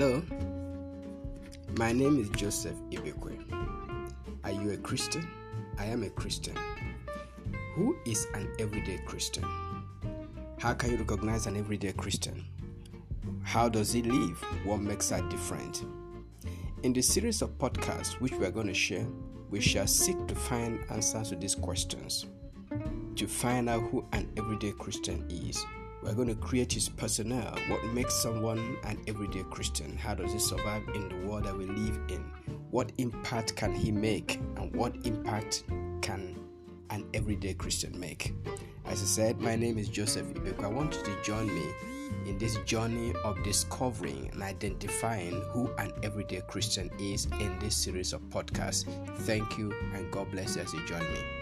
Hello, my name is Joseph Ibekwe. Are you a Christian? I am a Christian. Who is an everyday Christian? How can you recognize an everyday Christian? How does he live? What makes that different? In the series of podcasts which we are going to share, we shall seek to find answers to these questions. To find out who an everyday Christian is, we're going to create his personnel. What makes someone an everyday Christian? How does he survive in the world that we live in? What impact can he make? And what impact can an everyday Christian make? As I said, my name is Joseph Ibekwe. I want you to join me in this journey of discovering and identifying who an everyday Christian is in this series of podcasts. Thank you and God bless you as you join me.